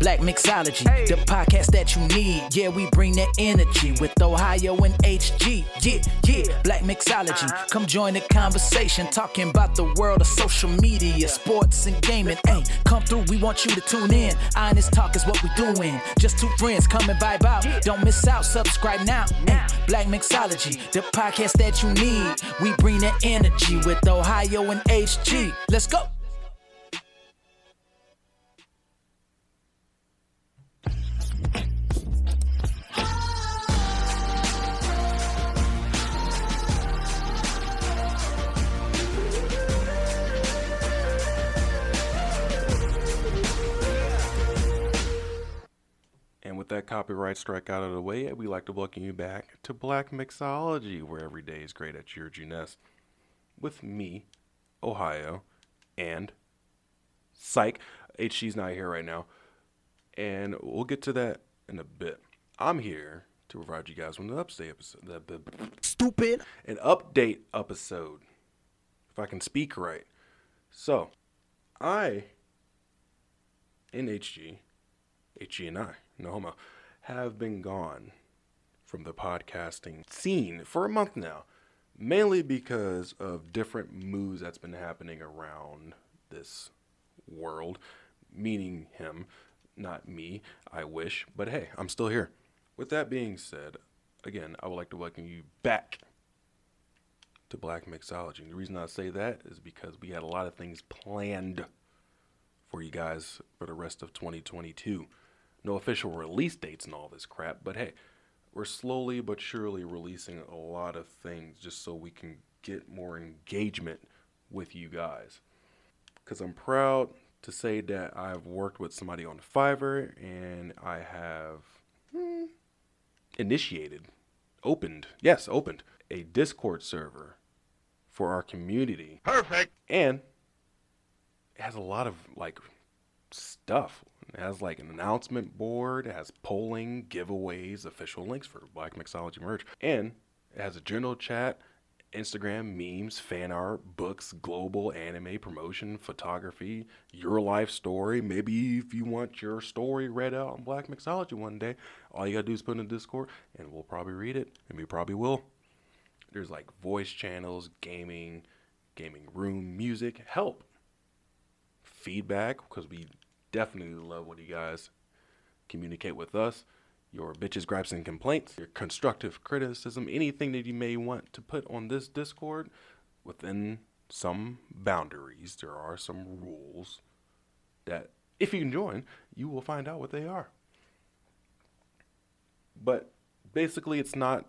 Black Mixology, the podcast that you need. Yeah, we bring that energy with Ohio and HG. Yeah, yeah, Black Mixology. Uh-huh. Come join the conversation, talking about the world of social media, sports and gaming. Hey, come through, we want you to tune in. Honest talk is what we doing. Just two friends come and vibe out. Don't miss out, subscribe now. Hey, Black Mixology, the podcast that you need. We bring that energy with Ohio and HG. Let's go. With that copyright strike out of the way, we'd like to welcome you back to Black Mixology, where every day is great at your Juness. With me, Ohio, and Psych. HG's not here right now. And we'll get to that in a bit. I'm here to provide you guys with an update episode. the- the- Stupid. An update episode. If I can speak right. So, I, in HG, HG and I, no homo, have been gone from the podcasting scene for a month now. Mainly because of different moves that's been happening around this world, meaning him, not me, I wish. But hey, I'm still here. With that being said, again, I would like to welcome you back to Black Mixology. And the reason I say that is because we had a lot of things planned for you guys for the rest of 2022. No official release dates and all this crap, but hey, we're slowly but surely releasing a lot of things just so we can get more engagement with you guys. Because I'm proud to say that I've worked with somebody on Fiverr and I have hmm, initiated, opened, yes, opened a Discord server for our community. Perfect. And it has a lot of like stuff. It has like an announcement board, it has polling, giveaways, official links for Black Mixology merch, and it has a general chat, Instagram memes, fan art, books, global anime promotion, photography, your life story. Maybe if you want your story read out on Black Mixology one day, all you gotta do is put in the Discord, and we'll probably read it, and we probably will. There's like voice channels, gaming, gaming room, music, help, feedback, because we definitely love when you guys communicate with us. Your bitches, gripes, and complaints, your constructive criticism, anything that you may want to put on this Discord within some boundaries. There are some rules that, if you can join, you will find out what they are. But basically, it's not,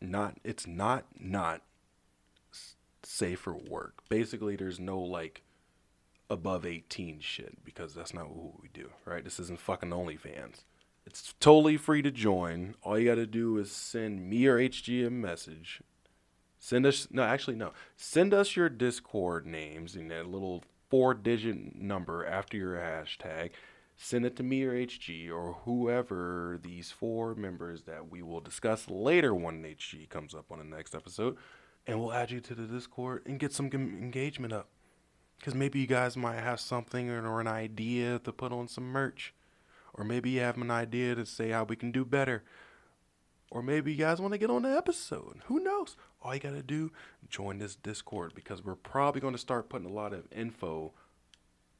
not, it's not, not safe for work. Basically, there's no like above 18 shit because that's not what we do, right? This isn't fucking OnlyFans. It's totally free to join. All you got to do is send me or HG a message. Send us, no, actually, no. Send us your Discord names in that little four digit number after your hashtag. Send it to me or HG or whoever these four members that we will discuss later when HG comes up on the next episode. And we'll add you to the Discord and get some engagement up. Because maybe you guys might have something or, or an idea to put on some merch. Or maybe you have an idea to say how we can do better. Or maybe you guys want to get on the episode. Who knows? All you got to do, join this Discord because we're probably going to start putting a lot of info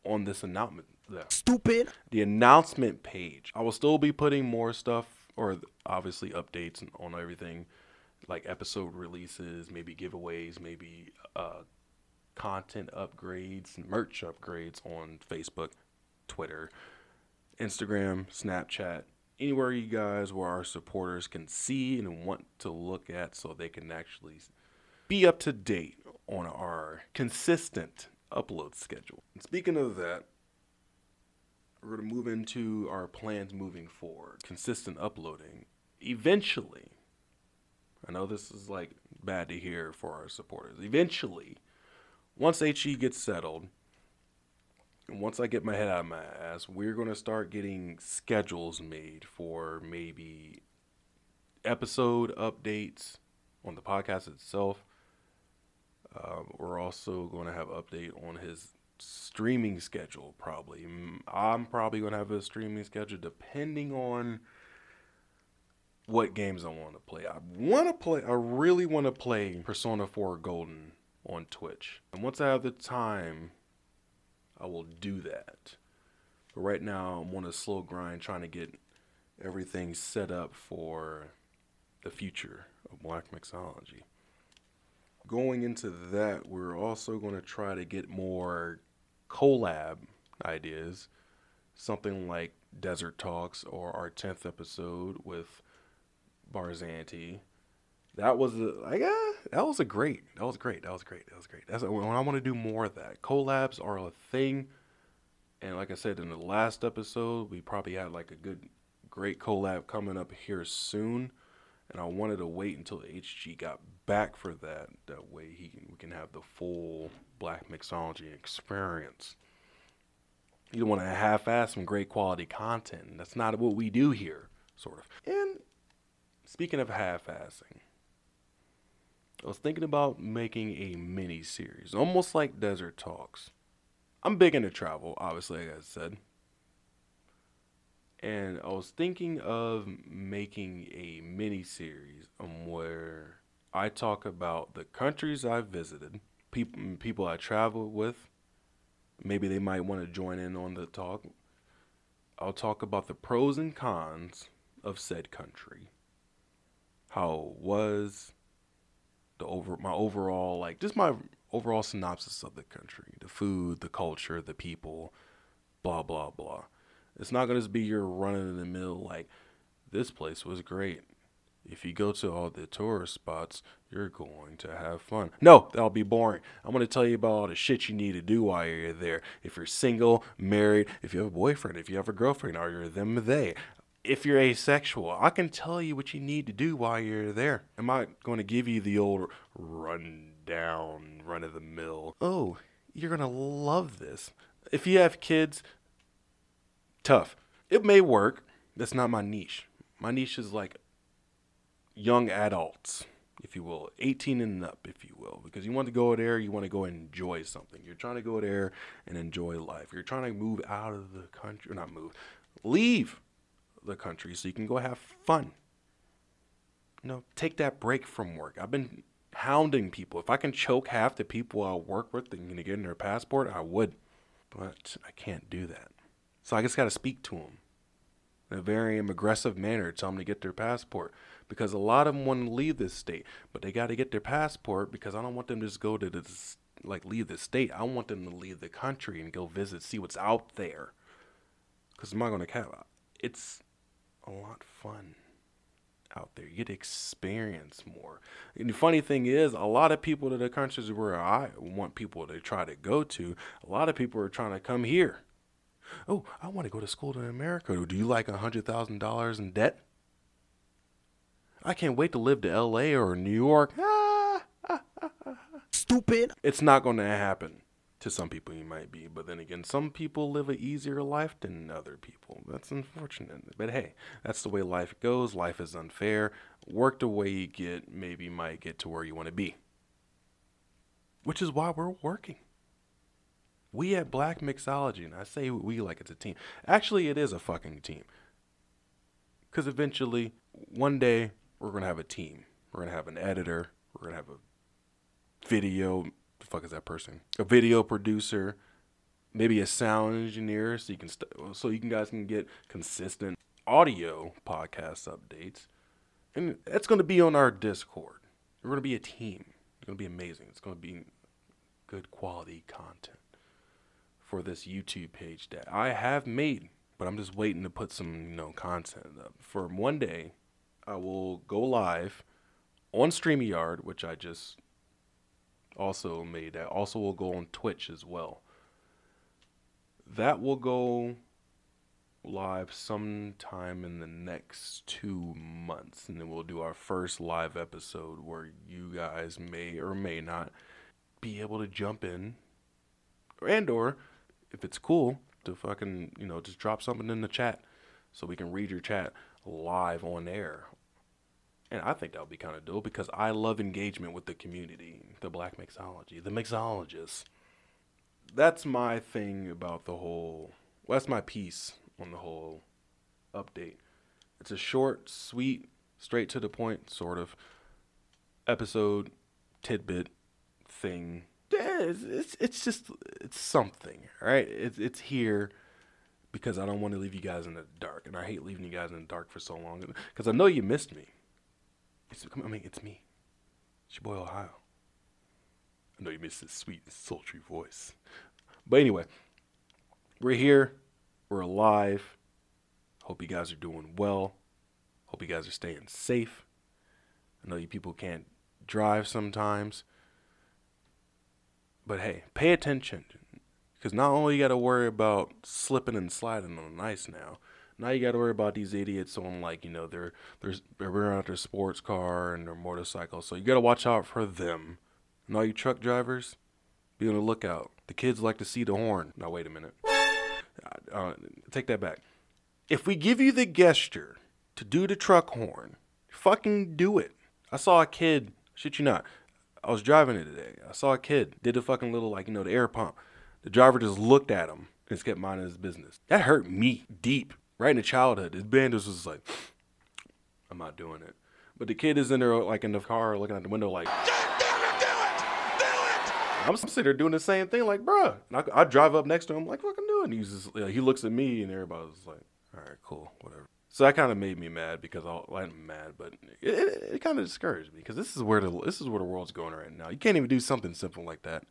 on this announcement. The, Stupid. the announcement page. I will still be putting more stuff or obviously updates and- on everything like episode releases, maybe giveaways, maybe uh, content upgrades, merch upgrades on Facebook, Twitter, Instagram, Snapchat, anywhere you guys where our supporters can see and want to look at so they can actually be up to date on our consistent upload schedule. And speaking of that, we're going to move into our plans moving forward. Consistent uploading. Eventually, I know this is like bad to hear for our supporters. Eventually, once HG gets settled, and once I get my head out of my ass, we're going to start getting schedules made for maybe episode updates on the podcast itself. Um, we're also going to have update on his streaming schedule probably. I'm probably going to have a streaming schedule depending on what games I want to play. I want to play I really want to play Persona 4 Golden on Twitch. And once I have the time, I will do that. But right now I'm on a slow grind trying to get everything set up for the future of black mixology. Going into that, we're also going to try to get more collab ideas, something like Desert Talks or our 10th episode with Barzanti. That was a like ah, that was a great. That was great. That was great. That was great. That's when I want to do more of that. Collabs are a thing, and like I said in the last episode, we probably had like a good, great collab coming up here soon, and I wanted to wait until HG got back for that. That way he can, we can have the full Black Mixology experience. You don't want to half-ass some great quality content. That's not what we do here, sort of. And speaking of half-assing, I was thinking about making a mini series, almost like Desert Talks. I'm big into travel, obviously, like I said. And I was thinking of making a mini series where I talk about the countries I've visited, people mm, people I traveled with. Maybe they might want to join in on the talk. I'll talk about the pros and cons of said country. How it was, the over my overall like just my overall synopsis of the country, the food, the culture, the people, blah blah blah. It's not gonna be your running in the mill like this place was great if you go to all the tourist spots, you're going to have fun. No, that'll be boring. I'm going to tell you about all the shit you need to do while you're there. If you're single, married, if you have a boyfriend, if you have a girlfriend, are you them, they. If you're asexual, I can tell you what you need to do while you're there. Am I going to give you the old run down, run of the mill? Oh, you're going to love this. If you have kids, tough. It may work. That's not my niche. My niche is like young adults, if you will, 18 and up, if you will, because you want to go there, you want to go enjoy something. You're trying to go there and enjoy life. You're trying to move out of the country, not move, leave the country so you can go have fun. You know, take that break from work. I've been hounding people. If I can choke half the people I work with and get in their passport, I would. But I can't do that. So I just got to speak to them in a very aggressive manner, tell them to get their passport because a lot of them want to leave this state, but they got to get their passport because I don't want them to just go to this like leave the state. I want them to leave the country and go visit, see what's out there. Because I'm not going to cap. It's a lot fun out there. You get to experience more. And the funny thing is, a lot of people to the countries where I want people to try to go to, a lot of people are trying to come here. Oh, I want to go to school in America. Do you like a hundred thousand dollars in debt? I can't wait to live to LA or New York. Ah, ah, ah, Stupid. It's not going to happen. To some people, you might be, but then again, some people live an easier life than other people. That's unfortunate. But hey, that's the way life goes. Life is unfair. Work the way you get, maybe you might get to where you want to be. Which is why we're working. We at Black Mixology, and I say we like it's a team. Actually, it is a fucking team. Because eventually, one day, we're gonna have a team. We're gonna have an editor. We're gonna have a video. Fuck is that person? A video producer, maybe a sound engineer, so you can st- so you can guys can get consistent audio podcast updates, and that's gonna be on our Discord. We're gonna be a team. It's gonna be amazing. It's gonna be good quality content for this YouTube page that I have made, but I'm just waiting to put some you know content up for one day I will go live on StreamYard, which I just also made. that also will go on Twitch as well. That will go live sometime in the next two months, and then we'll do our first live episode where you guys may or may not be able to jump in, and or if it's cool to fucking you know just drop something in the chat so we can read your chat live on air and I think that would be kind of dope because I love engagement with the community, the black mixology, the mixologists. that's my thing about the whole. Well, that's my piece on the whole update. It's a short, sweet, straight to the point sort of episode tidbit thing. Yeah, it's, it's, it's just it's something, right? It's it's here because I don't want to leave you guys in the dark, and I hate leaving you guys in the dark for so long because I know you missed me. It's, I mean, it's me, it's your boy Ohio. I know you miss this sweet, sultry voice. But anyway, we're here. We're alive. Hope you guys are doing well. Hope you guys are staying safe. I know you people can't drive sometimes. But hey, pay attention. Because not only you got to worry about slipping and sliding on the ice now, now you got to worry about these idiots on like you know they're they're running out their sports car and their motorcycle. So you got to watch out for them. And all you truck drivers, be on the lookout. The kids like to see the horn. Now wait a minute. Uh, uh, take that back. If we give you the gesture to do the truck horn, fucking do it. I saw a kid. Shit you not. I was driving it today. I saw a kid did a fucking little like you know the air pump. The driver just looked at him and just kept minding his business. That hurt me deep, right in the childhood. His band was just like, I'm not doing it. But the kid is in there like in the car looking out the window like. I'm sitting there doing the same thing, like, bruh. And I, I drive up next to him, like, fucking doing. He's just, you know, he looks at me, and everybody's like, all right, cool, whatever. So that kind of made me mad because I, I'm mad, but it, it, it kind of discouraged me because this is where the this is where the world's going right now. You can't even do something simple like that.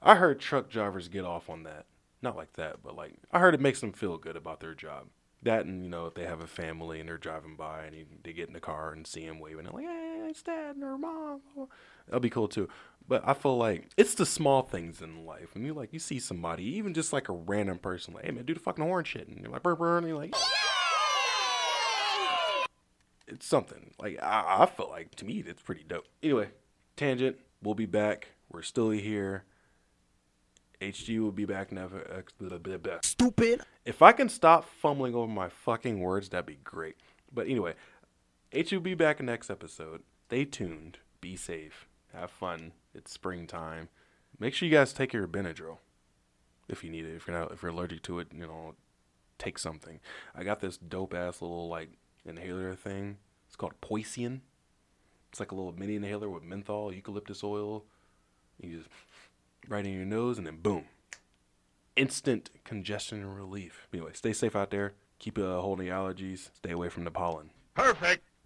I heard truck drivers get off on that, not like that, but like I heard it makes them feel good about their job. That and you know if they have a family and they're driving by and he, they get in the car and see him waving, and like, hey, it's dad or mom. That'll be cool too. But I feel like it's the small things in life. When you like you see somebody, even just like a random person, like, hey man, do the fucking horn shit, and you're like, burr, burr, and you're like it's something. Like I, I feel like to me that's pretty dope. Anyway, tangent. We'll be back. We're still here. HG will be back never. Uh, Stupid. If I can stop fumbling over my fucking words, that'd be great. But anyway, HG will be back next episode. Stay tuned. Be safe. Have fun. It's springtime. Make sure you guys take your Benadryl if you need it. If you're not, if you're allergic to it, you know, take something. I got this dope ass little like inhaler thing. It's called Poy Sian. It's like a little mini inhaler with menthol, eucalyptus oil. You just right in your nose, and then boom, instant congestion relief. Anyway, stay safe out there. Keep uh, holding allergies. Stay away from the pollen. Perfect.